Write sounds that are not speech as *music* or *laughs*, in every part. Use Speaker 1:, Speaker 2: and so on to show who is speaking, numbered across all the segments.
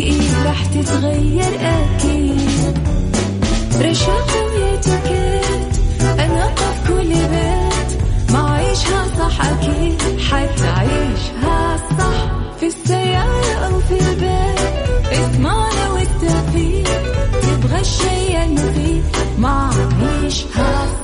Speaker 1: إيه راح تتغير أكيد. رشاق ويتوكيت أنا قف كل بيت. ما عيشها صح أكيد. حتعيشها صح في السيارة أو في البيت. اسمعنا والتوفيق تبغى الشيء المفيد ما عيشها صح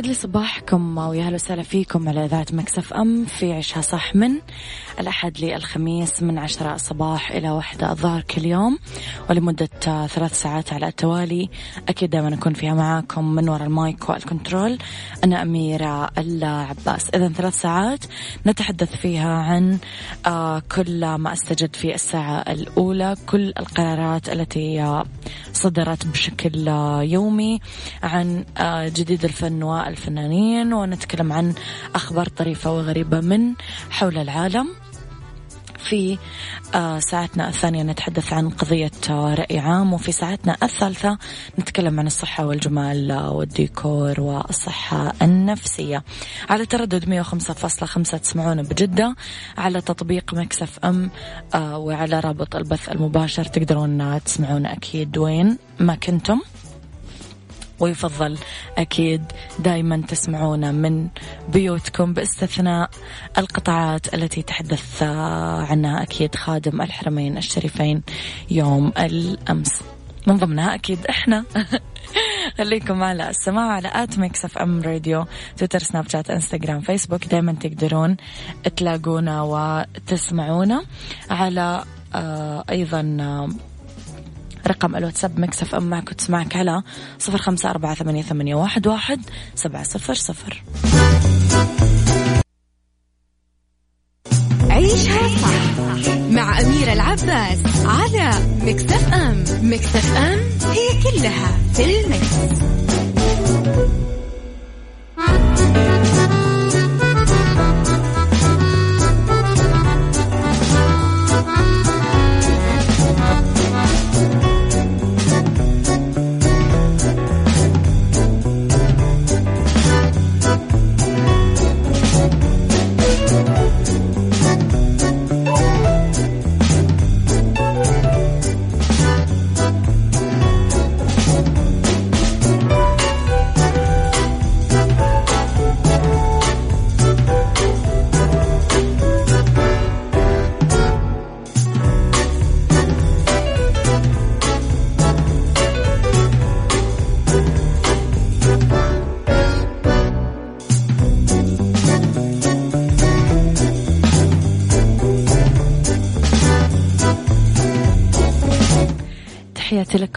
Speaker 2: يسعد لي صباحكم ويا أهلا وسهلا فيكم على إذاعة Mix FM في عشها صح من الأحد للخميس من عشرة الصباح إلى واحدة الظهر كل يوم ولمدة ثلاث ساعات على التوالي. أكيد دائما أكون فيها معاكم من وراء ال mic وال control. أنا أميرة العباس. اذا ثلاث ساعات نتحدث فيها عن آه، كل ما أستجد في الساعة الأولى كل القرارات التي صدرت بشكل يومي عن آه، جديد الفن والفنانين ونتكلم عن أخبار طريفة وغريبة من حول العالم. في آه، ساعتنا الثانية نتحدث عن قضية آه، رأي عام وفي ساعتنا الثالثة نتكلم عن الصحة والجمال والديكور والصحة النفسية. على تردد 105.5 تسمعونا بجدة على تطبيق مكسف أم آه، وعلى رابط البث المباشر تقدرون تسمعونا أكيد وين ما كنتم. ويفضل أكيد دائما تسمعونا من بيوتكم باستثناء القطاعات التي تحدث عنها أكيد خادم الحرمين الشريفين يوم الأمس. من ضمنها أكيد إحنا. *laughs* خليكم على السماع على at Mix FM Radio تويتر سناب شات إنستغرام فيسبوك. دائما تقدرون تلاقونا وتسمعونا على آه أيضا رقم الواتساب Mix FM معك وتسمعك على صفر خمسة أربعة ثمانية, ثمانية واحد, واحد سبعة صفر صفر
Speaker 3: عيشها صح مع أميرة العباس على Mix FM Mix FM it's all in the mix.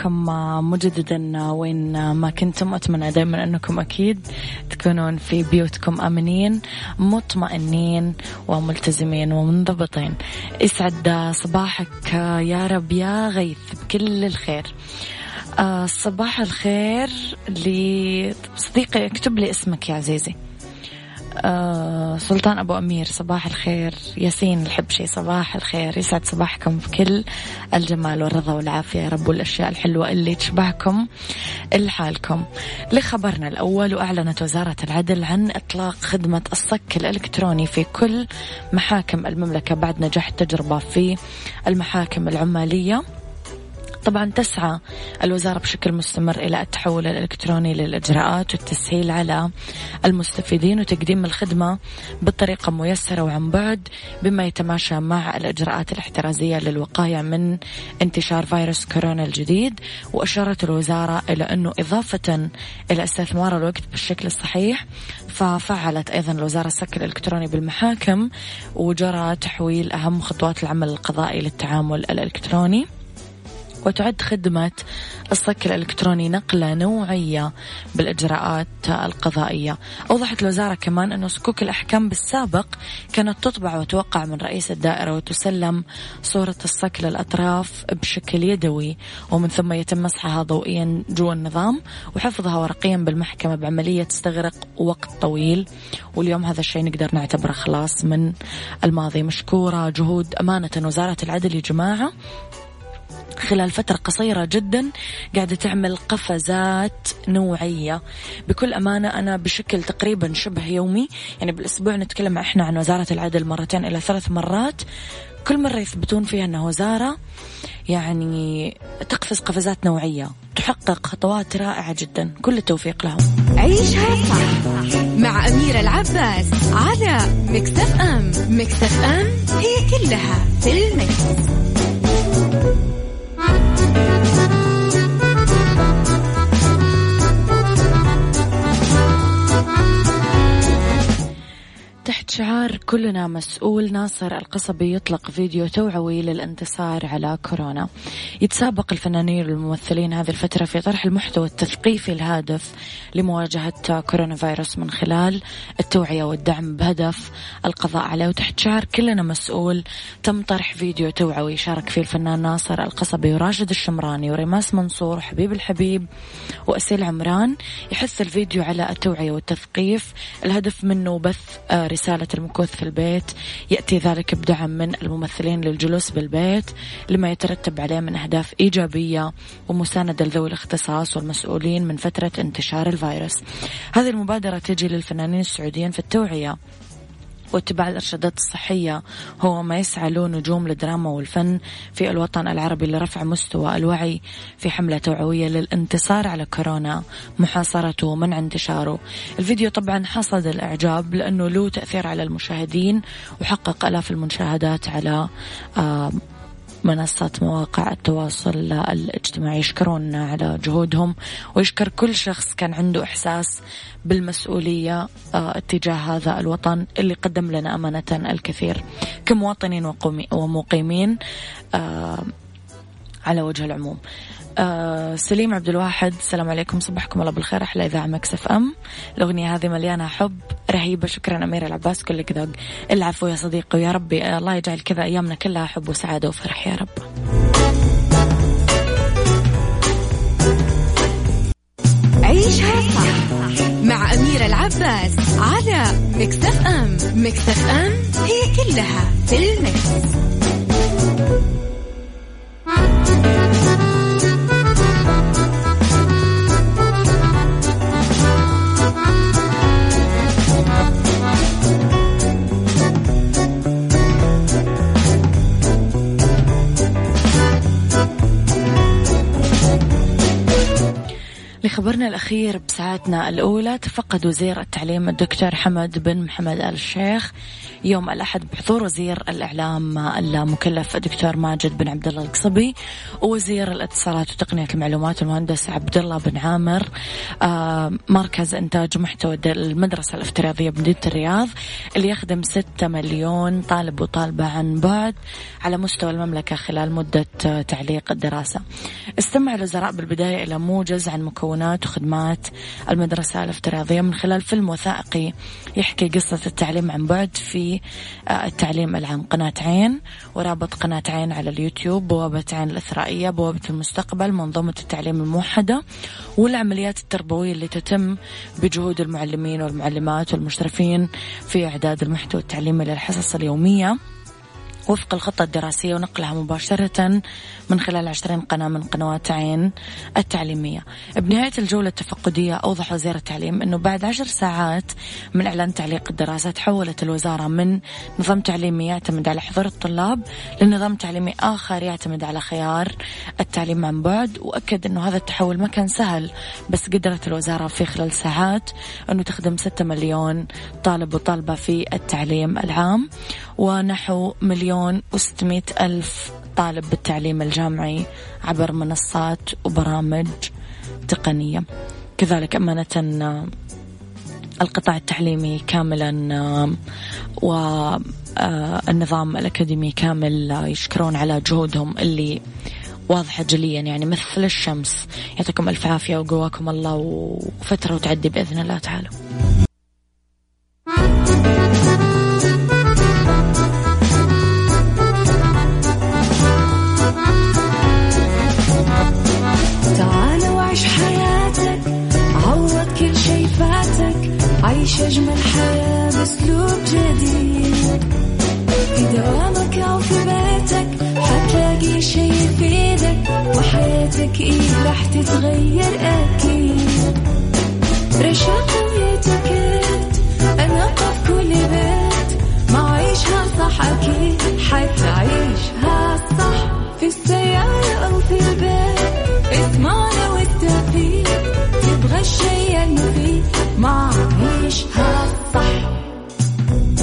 Speaker 2: تحياتي لكم مجددا وين ما كنتم. أتمنى دائما أنكم أكيد تكونون في بيوتكم آمنين مطمئنين وملتزمين ومنضبطين. يسعد صباحك يا رب يا غيث بكل الخير. آه، صباح الخير لصديقي اكتب لي اسمك يا عزيزي. آه سلطان أبو أمير صباح الخير. ياسين الحبشي صباح الخير. يسعد صباحكم بكل الجمال والرضا والعافية. يا رب والأشياء الحلوة اللي تشبهكم لحالكم لخبرنا الأول وأعلنت وزارة العدل عن إطلاق خدمة الصك الإلكتروني في كل محاكم المملكة بعد نجاح التجربة في المحاكم العمالية. طبعا تسعى الوزارة بشكل مستمر إلى التحول الإلكتروني للإجراءات والتسهيل على المستفيدين وتقديم الخدمة بطريقة ميسرة وعن بعد بما يتماشى مع الإجراءات الاحترازية للوقاية من انتشار فيروس كورونا الجديد. وأشارت الوزارة إلى أنه إضافة إلى استثمار الوقت بالشكل الصحيح ففعلت أيضا الوزارة السك الإلكتروني بالمحاكم وجرى تحويل أهم خطوات العمل القضائي للتعامل الإلكتروني. وتعد خدمة الصك الإلكتروني نقلة نوعية بالإجراءات القضائية. أوضحت الوزارة كمان أنه صكوك الأحكام بالسابق كانت تطبع وتوقع من رئيس الدائرة وتسلم صورة الصك للأطراف بشكل يدوي ومن ثم يتم مسحها ضوئيا جوا النظام وحفظها ورقيا بالمحكمة بعملية تستغرق وقت طويل. واليوم هذا الشيء نقدر نعتبره خلاص من الماضي. مشكورة جهود أمانة وزارة العدل يا جماعة. خلال فترة قصيرة جدا قاعدة تعمل قفزات نوعية. بكل أمانة أنا بشكل تقريبا شبه يومي يعني بالأسبوع نتكلم إحنا عن وزارة العدل مرتين إلى ثلاث مرات. كل مرة يثبتون فيها أن وزارة يعني تقفز قفزات نوعية تحقق خطوات رائعة جدا. كل التوفيق لهم.
Speaker 3: عيشها صح مع أميرة العباس على مكتف أم. مكتف أم هي كلها في المكس.
Speaker 2: شعار كلنا مسؤول. ناصر القصبي يطلق فيديو توعوي للانتصار على كورونا. يتسابق الفنانين والممثلين هذه الفترة في طرح المحتوى التثقيفي الهادف لمواجهة كورونا فيروس من خلال التوعية والدعم بهدف القضاء عليه. وتحت شعار كلنا مسؤول تم طرح فيديو توعوي شارك فيه الفنان ناصر القصبي وراشد الشمراني وريماس منصور وحبيب الحبيب وأسيل عمران. يحث الفيديو على التوعية والتثقيف. الهدف منه بث آه، رسالة المكوث في البيت. يأتي ذلك بدعم من الممثلين للجلوس بالبيت لما يترتب عليه من أهداف إيجابية ومساندة لذوي الاختصاص والمسؤولين من فترة انتشار الفيروس. هذه المبادرة تجي للفنانين السعوديين في التوعية. واتباع الإرشادات الصحية. هو ما يسعى له نجوم الدراما والفن في الوطن العربي لرفع مستوى الوعي في حملة توعوية للانتصار على كورونا محاصرته ومنع انتشاره. الفيديو طبعا حصد الإعجاب لأنه له تأثير على المشاهدين وحقق ألاف المشاهدات على آه منصات مواقع التواصل الاجتماعي. يشكرون على جهودهم ويشكر كل شخص كان عنده إحساس بالمسؤولية آه، اتجاه هذا الوطن اللي قدم لنا أمانة الكثير. كمواطنين ومقيمين آه، على وجه العموم. آه سليم عبد الواحد السلام عليكم صبحكم الله بالخير أحلى إذاعة مكسف ام الأغنية هذه مليانة حب رهيبة شكرا أمير العباس كلك ذوق العفو يا صديقي ويا ربي الله يجعل كذا أيامنا كلها حب وسعادة وفرح يا رب.
Speaker 3: عيشها صح مع أميرة العباس على مكتف أم مكتف أم هي كلها في المكس.
Speaker 2: خبرنا الأخير بساعتنا الأولى تفقد وزير التعليم الدكتور حمد بن محمد آل الشيخ يوم الأحد بحضور وزير الإعلام المكلف الدكتور ماجد بن عبد الله القصبي ووزير الاتصالات وتقنية المعلومات المهندس عبد الله بن عامر آه، مركز إنتاج محتوى المدرسة الافتراضية بمدينة الرياض اللي يخدم 6 مليون طالب وطالبة عن بعد على مستوى المملكة خلال مدة تعليق الدراسة. استمع الوزراء بالبداية إلى موجز عن مكونات وخدمات المدرسة الافتراضية من خلال فيلم وثائقي يحكي قصة التعليم عن بعد في آه، التعليم العام. قناة عين ورابط قناة عين على اليوتيوب بوابة عين الإثرائية بوابة المستقبل منظومة التعليم الموحدة والعمليات التربوية اللي تتم بجهود المعلمين والمعلمات والمشرفين في إعداد المحتوى التعليمي للحصص اليومية. وفق الخطة الدراسية ونقلها مباشرة من خلال عشرين قناة من قنوات عين التعليمية. بنهاية الجولة التفقدية أوضح وزير التعليم أنه بعد عشر ساعات من إعلان تعليق الدراسة تحولت الوزارة من نظام تعليمي يعتمد على حضور الطلاب لنظام تعليمي آخر يعتمد على خيار التعليم عن بعد. وأكد أنه هذا التحول ما كان سهل بس قدرت الوزارة في خلال ساعات أنه تخدم 6 مليون طالب وطالبة في التعليم العام ونحو مليون وستمائة ألف طالب بالتعليم الجامعي عبر منصات وبرامج تقنية. كذلك أمانة القطاع التعليمي كاملا والنظام الأكاديمي كامل يشكرون على جهودهم اللي واضحة جليا. يعني مثل الشمس. يعطيكم ألف عافية وقواكم الله وفترة وتعدي بإذن الله تعالى.
Speaker 1: عيش أجمل حياة بأسلوب جديد. في دوامك أو في بيتك حتلاقي شي يفيدك وحياتك إيه راح تتغير أكيد. رشاق ويتوكيت أنا في كل بيت. ما عيشها صح أكيد حتعيشها صح في السيارة أو في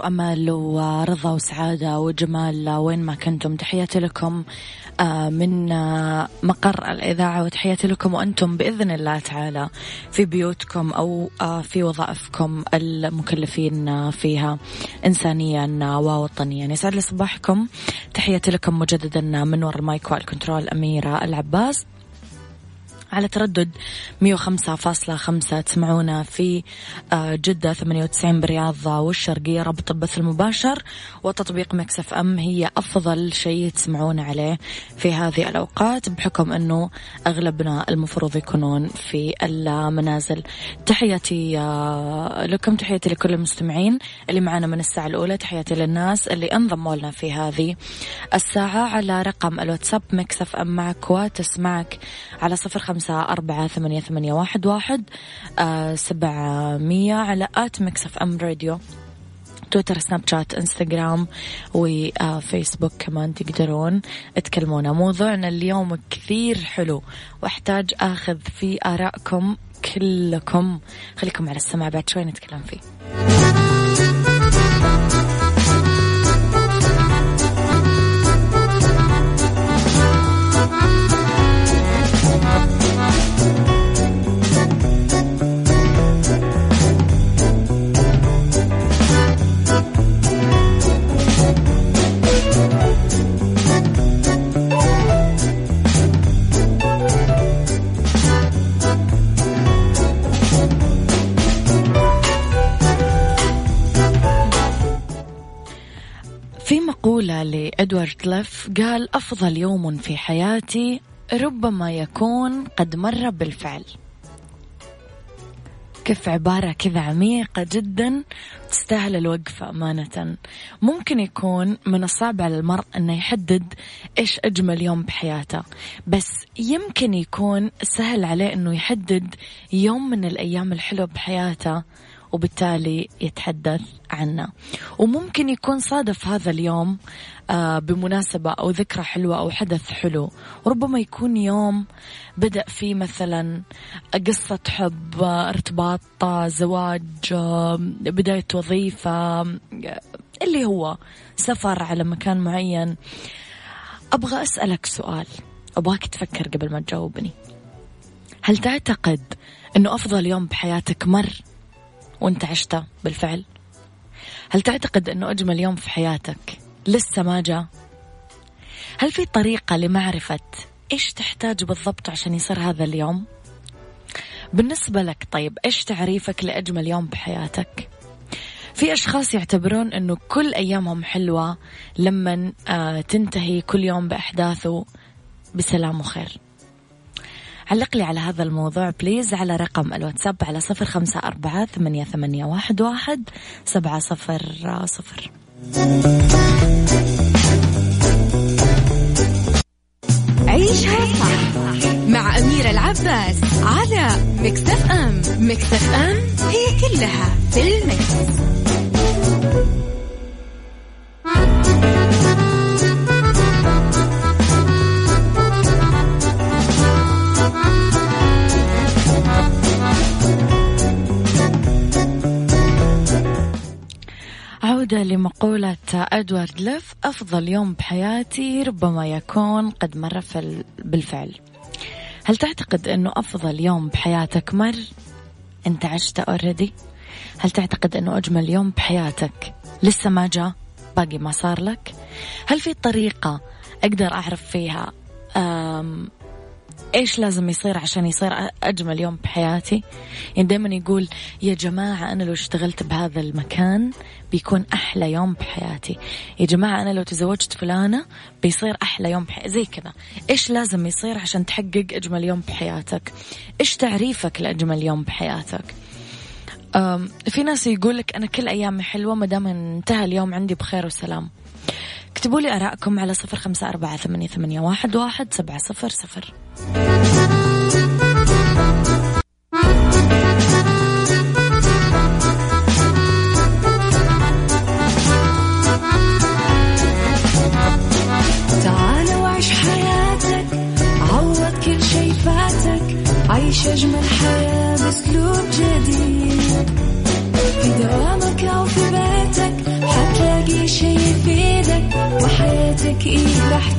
Speaker 2: وأمل ورضا وسعادة وجمال وين ما كنتم تحياتي لكم آه، من آه، مقر الإذاعة وتحياتي لكم وأنتم بإذن الله تعالى في بيوتكم أو آه، في وظائفكم المكلفين فيها إنسانيا ووطنيا. يسعد لي صباحكم. تحياتي لكم مجددا من وراء المايك والكنترول أميرة العباس. على تردد 105.5 تسمعونا في آه، جدة 98 برياض والشرقية. رابط البث المباشر وتطبيق Mix FM هي أفضل شيء تسمعون عليه في هذه الأوقات بحكم أنه أغلبنا المفروض يكونون في المنازل. تحياتي آه، لكم تحياتي لكل المستمعين اللي معنا من الساعة الأولى. تحياتي للناس اللي انضموا لنا في هذه الساعة على رقم الواتساب Mix FM معك وتسمعك على صفر خمسة أربعة ثمانية, ثمانية واحد, واحد آه سبعمية على at Mix FM Radio تويتر سناب شات إنستغرام وفيسبوك كمان تقدرون تكلمونا. موضوعنا اليوم كثير حلو وأحتاج أخذ في آرائكم كلكم. خليكم على السماع بعد شوي نتكلم فيه. لإدوارد كليف قال أفضل يوم في حياتي ربما يكون قد مر بالفعل. كيف عبارة كذا عميقة جدا تستاهل الوقفة أمانة. ممكن يكون من الصعب على المرء أنه يحدد إيش أجمل يوم بحياته بس يمكن يكون سهل عليه أنه يحدد يوم من الأيام الحلوة بحياته وبالتالي يتحدث عنه وممكن يكون صادف هذا اليوم آه، بمناسبة أو ذكرى حلوة أو حدث حلو. وربما يكون يوم بدأ فيه مثلا قصة حب ارتباط زواج بداية وظيفة اللي هو سفر على مكان معين. أبغى أسألك سؤال. أبغاك تفكر قبل ما تجاوبني. هل تعتقد أنه أفضل يوم بحياتك مر وانت عشته بالفعل. هل تعتقد أنه أجمل يوم في حياتك لسه ما جاء؟ هل في طريقة لمعرفة إيش تحتاج بالضبط عشان يصير هذا اليوم؟ بالنسبة لك طيب إيش تعريفك لأجمل يوم بحياتك في أشخاص يعتبرون أنه كل أيامهم حلوة لما آه تنتهي كل يوم بأحداثه بسلام وخير. علق لي على هذا الموضوع please على رقم الواتساب على صفر خمسة أربعة ثمانية, ثمانية واحد, واحد سبعة صفر صفر
Speaker 3: عيشها صح مع أميرة العباس على Mix FM Mix FM it's all in the mix.
Speaker 2: عودة لمقولة أدوارد لف أفضل يوم بحياتي ربما يكون قد مر بالفعل. هل تعتقد أنه أفضل يوم بحياتك مر؟ أنت عشته أوريدي هل تعتقد أنه أجمل يوم بحياتك لسه ما جاء؟ باقي ما صار لك؟ هل في طريقة أقدر أعرف فيها إيش لازم يصير عشان يصير أجمل يوم بحياتي؟ يعني دائما يقول يا جماعة أنا لو اشتغلت بهذا المكان بيكون أحلى يوم بحياتي. يا جماعة أنا لو تزوجت فلانة بيصير أحلى يوم بحياتي زي كذا. إيش لازم يصير عشان تحقق أجمل يوم بحياتك؟ إيش تعريفك لأجمل يوم بحياتك؟ في ناس يقول لك أنا كل أيامي حلوة ما دام انتهى اليوم عندي بخير وسلام. اكتبوا لي آرائكم على صفر أربعة ثمانية, ثمانية واحد, سبعة صفر صفر.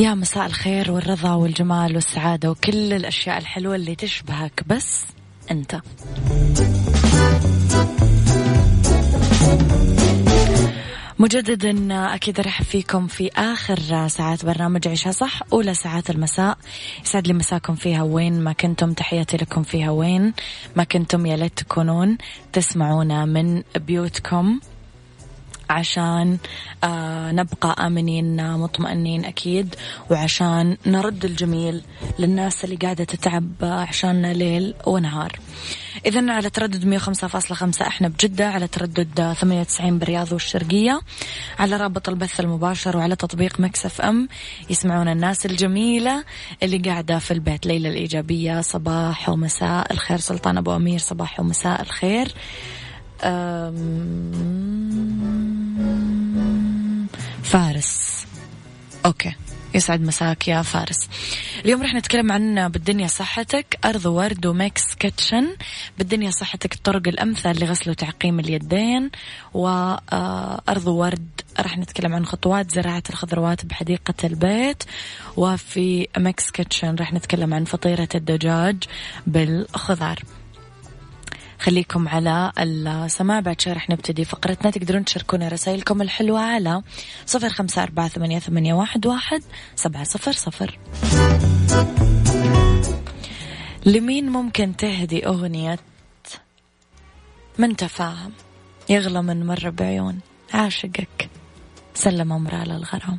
Speaker 2: يا مساء الخير والرضا والجمال والسعادة وكل الأشياء الحلوة اللي تشبهك. بس أنت. مجددا أكيد أرحب فيكم في آخر ساعات برنامج عيشها صح أولى ساعات المساء. يسعد لي مساكم فيها وين ما كنتم تحياتي لكم فيها وين ما كنتم. يا ليت تكونون تسمعونا من بيوتكم. عشان آه نبقى آمنين مطمئنين أكيد وعشان نرد الجميل للناس اللي قاعدة تتعب عشاننا ليل ونهار. إذا على تردد 105.5 إحنا بجدة على تردد 98 بالرياض والشرقية على رابط البث المباشر وعلى تطبيق مكسف أم يسمعون الناس الجميلة اللي قاعدة في البيت. ليلى الإيجابية صباح ومساء الخير سلطان أبو أمير صباح ومساء الخير. فارس. أوكي. يسعد مساك يا فارس. اليوم رح نتكلم عن بالدنيا صحتك. أرض ورد و Mix Kitchen. بالدنيا صحتك الطرق الأمثل لغسل وتعقيم اليدين. وأرض ورد. رح نتكلم عن خطوات زراعة الخضروات بحديقة البيت. وفي Mix Kitchen رح نتكلم عن فطيرة الدجاج بالخضار. خليكم على السماع. بعد شوي رح نبتدي فقرتنا. تقدرون تشاركونا رسائلكم الحلوة على صفر خمسة أربعة ثمانية, ثمانية واحد, واحد سبعة صفر صفر. لمين ممكن تهدي أغنية من تفاهم؟ يا أغلى من مر بعيون. عاشقك. سلم أمره للغرام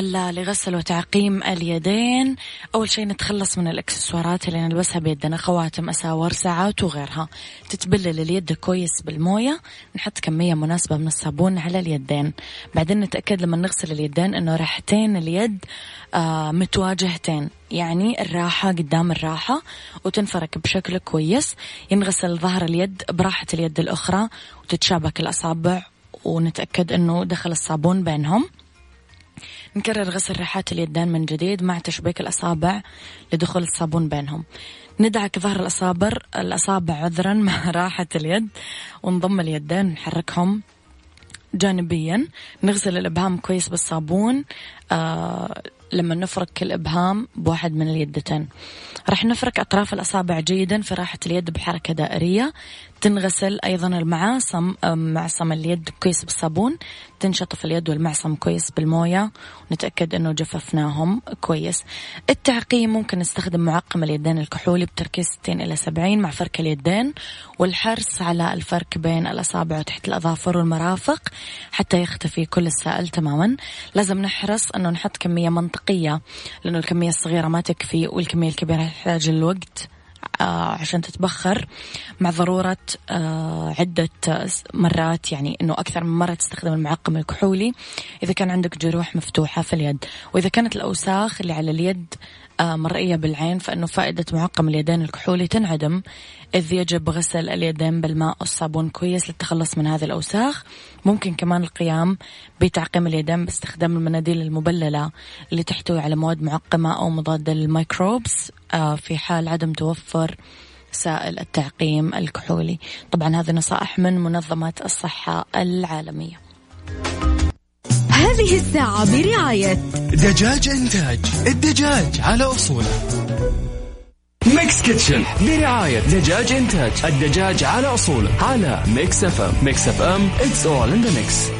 Speaker 2: الأمثل لغسل وتعقيم اليدين. أول شيء نتخلص من الإكسسوارات اللي نلبسها بيدنا. خواتم أساور ساعات وغيرها. تتبلل اليد كويس بالموية. نحط كمية مناسبة من الصابون على اليدين. بعدين نتأكد لما نغسل اليدين أنه راحتين اليد آه متواجهتين. يعني الراحة قدام الراحة. وتنفرك بشكل كويس. ينغسل ظهر اليد براحة اليد الأخرى. وتتشابك الأصابع. ونتأكد أنه دخل الصابون بينهم. نكرر غسل ريحات اليدين من جديد مع تشبيك الأصابع لدخول الصابون بينهم. ندعك ظهر الأصابع الأصابع عذرا *laughs* مع راحة اليد ونضم اليدين ونحركهم جانبيا. نغسل الإبهام كويس بالصابون آه لما نفرك الإبهام بواحد من اليدتين. راح نفرك أطراف الأصابع جيدا في راحة اليد بحركة دائرية. تنغسل أيضا المعاصم معصم اليد كويس بالصابون تنشطف اليد والمعصم كويس بالموية ونتأكد أنه جففناهم كويس. التعقيم ممكن نستخدم معقم اليدين الكحولي بتركيز 60 إلى 70 مع فرك اليدين والحرص على الفرك بين الأصابع وتحت الأظافر والمرافق حتى يختفي كل السائل تماما. لازم نحرص أنه نحط كمية منطقية لأنه الكمية الصغيرة ما تكفي والكمية الكبيرة تحتاج الوقت. عشان تتبخر مع ضرورة آه، عدة مرات يعني أنه أكثر من مرة تستخدم المعقم الكحولي. إذا كان عندك جروح مفتوحة في اليد وإذا كانت الأوساخ اللي على اليد آه، مرئية بالعين فإنه فائدة معقم اليدين الكحولي تنعدم إذ يجب غسل اليدين بالماء والصابون كويس للتخلص من هذه الأوساخ. ممكن كمان القيام بتعقيم اليدين باستخدام المناديل المبللة اللي تحتوي على مواد معقمة أو مضادة لل microbes آه، في حال عدم توفر سائل التعقيم الكحولي. طبعا هذه نصائح من منظمة الصحة العالمية.
Speaker 3: هذه الساعة برعاية
Speaker 4: دجاج إنتاج الدجاج على أصوله.
Speaker 5: Mix Kitchen برعاية دجاج إنتاج الدجاج على أصوله على Mix FM. Mix FM it's all in the mix.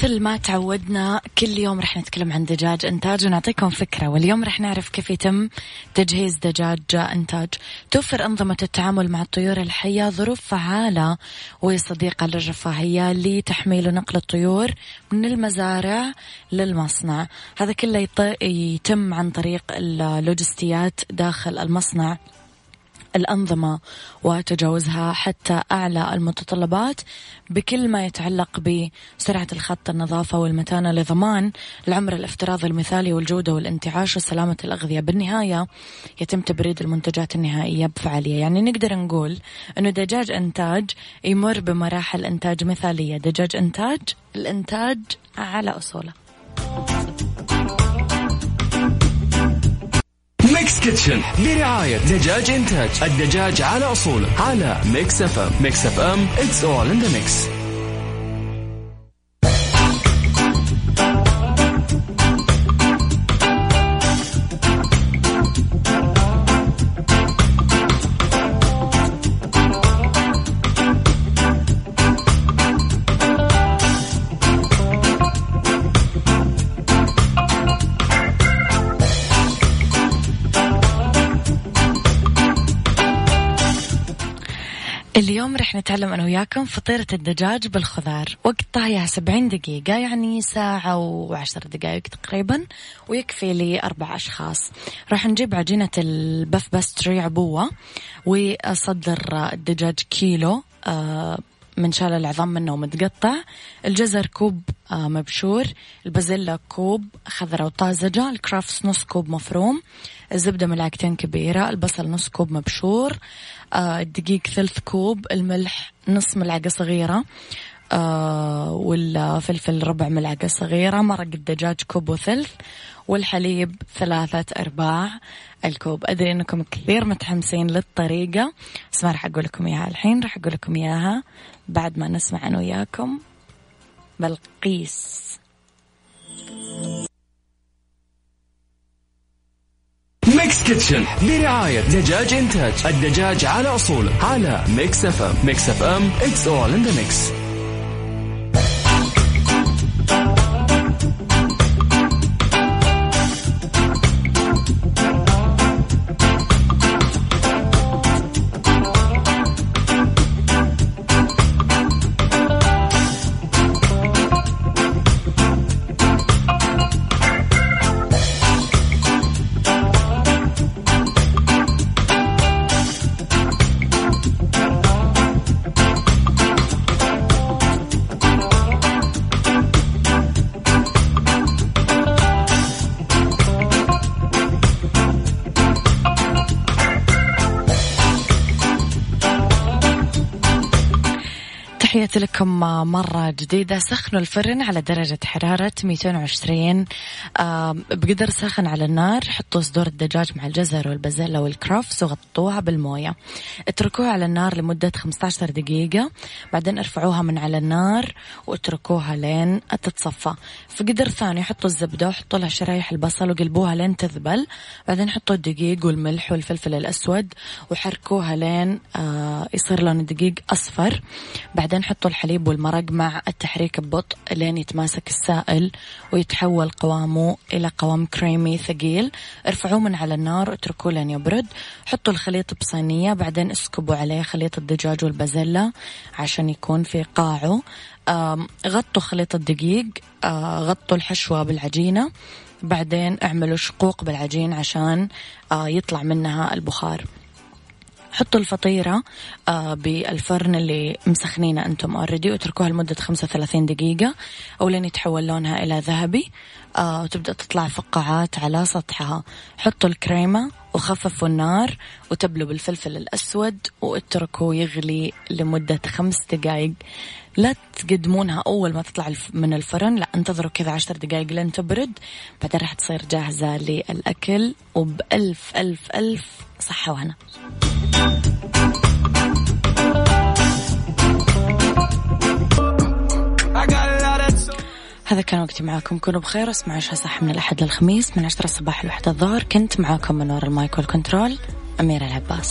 Speaker 2: مثل ما تعودنا كل يوم رح نتكلم عن دجاج إنتاج ونعطيكم فكرة. واليوم رح نعرف كيف يتم تجهيز دجاج إنتاج. توفر أنظمة التعامل مع الطيور الحية ظروف فعالة وصديقة للرفاهية لتحميل ونقل الطيور من المزارع للمصنع. هذا كله يتم عن طريق اللوجستيات داخل المصنع. الأنظمة وتجاوزها حتى أعلى المتطلبات بكل ما يتعلق بسرعة الخط النظافة والمتانة لضمان العمر الافتراضي المثالي والجودة والانتعاش وسلامة الأغذية. بالنهاية يتم تبريد المنتجات النهائية بفعالية. يعني نقدر نقول أنه دجاج إنتاج يمر بمراحل إنتاج مثالية. دجاج إنتاج الدجاج على أصوله.
Speaker 5: Mix Kitchen برعاية دجاج إنتاج الدجاج على أصوله على Mix FM Mix FM it's all in the mix.
Speaker 2: اليوم رح نتعلم أنا وياكم فطيرة الدجاج بالخضار. وقت طهيها سبعين دقيقة يعني ساعة وعشر دقائق تقريبا ويكفي لي أربع أشخاص. راح نجيب عجينة ال puff pastry عبوة وصدر الدجاج كيلو آه، منشال العظام منه ومتقطع. الجزر كوب آه، مبشور. البازيلا كوب خضرة وطازجة. الكرافس نص كوب مفروم. الزبدة ملعقتين كبيرة. البصل نص كوب مبشور. الدقيق ثلث كوب الملح نص ملعقة صغيرة آه والفلفل ربع ملعقة صغيرة مرق الدجاج كوب وثلث والحليب ثلاثة أرباع الكوب. أدري أنكم كثير متحمسين للطريقة بس ما راح أقول لكم إياها الحين راح أقول لكم إياها بعد ما نسمع أنا وياكم. بلقيس.
Speaker 5: Kitchen برعاية دجاج إنتاج الدجاج على أصوله على Mix FM Mix FM it's all in the mix.
Speaker 2: تحياتي لكم مرة جديدة. سخنوا الفرن على درجة حرارة 220 بقدر ساخن على النار. حطوا صدور الدجاج مع الجزر والبازيلا والكرفس وغطوها بالموية. اتركوها على النار لمدة 15 دقيقة. بعدين ارفعوها من على النار واتركوها لين تتصفى. في قدر ثاني حطوا الزبدة وحطوا لها شرايح البصل وقلبوها لين تذبل. بعدين حطوا الدقيق والملح والفلفل الأسود وحركوها لين آه، يصير لون الدقيق أصفر. بعدين حطوا الحليب والمرق مع التحريك ببطء لين يتماسك السائل ويتحول قوامه إلى قوام كريمي ثقيل. ارفعوه من على النار واتركوه لين يبرد. حطوا الخليط بصينية بعدين اسكبوا عليه خليط الدجاج والبازيلا عشان يكون في قاعه. غطوا خليط الدقيق غطوا الحشوة بالعجينة. بعدين اعملوا شقوق بالعجين عشان يطلع منها البخار. حطوا الفطيرة آه بالفرن اللي مسخنينه أنتم اوريدي وتركوها لمدة 35 دقيقة أو لين يتحول لونها إلى ذهبي آه وتبدأ تطلع فقاعات على سطحها. حطوا الكريمة وخففوا النار وتبلوا بالفلفل الأسود واتركوا يغلي لمدة خمس دقايق. لا تقدمونها أول ما تطلع من الفرن لا انتظروا كذا عشر دقايق لين تبرد. بعدين راح تصير جاهزة للأكل وبألف ألف ألف صحة وهنا هذا كان وقتي معاكم. كونوا بخير اسمعوا عشاء صح من الأحد للخميس من عشرة الصباح لوحدة الظهر. كنت معاكم من وراء المايك والكنترول أميرة العباس.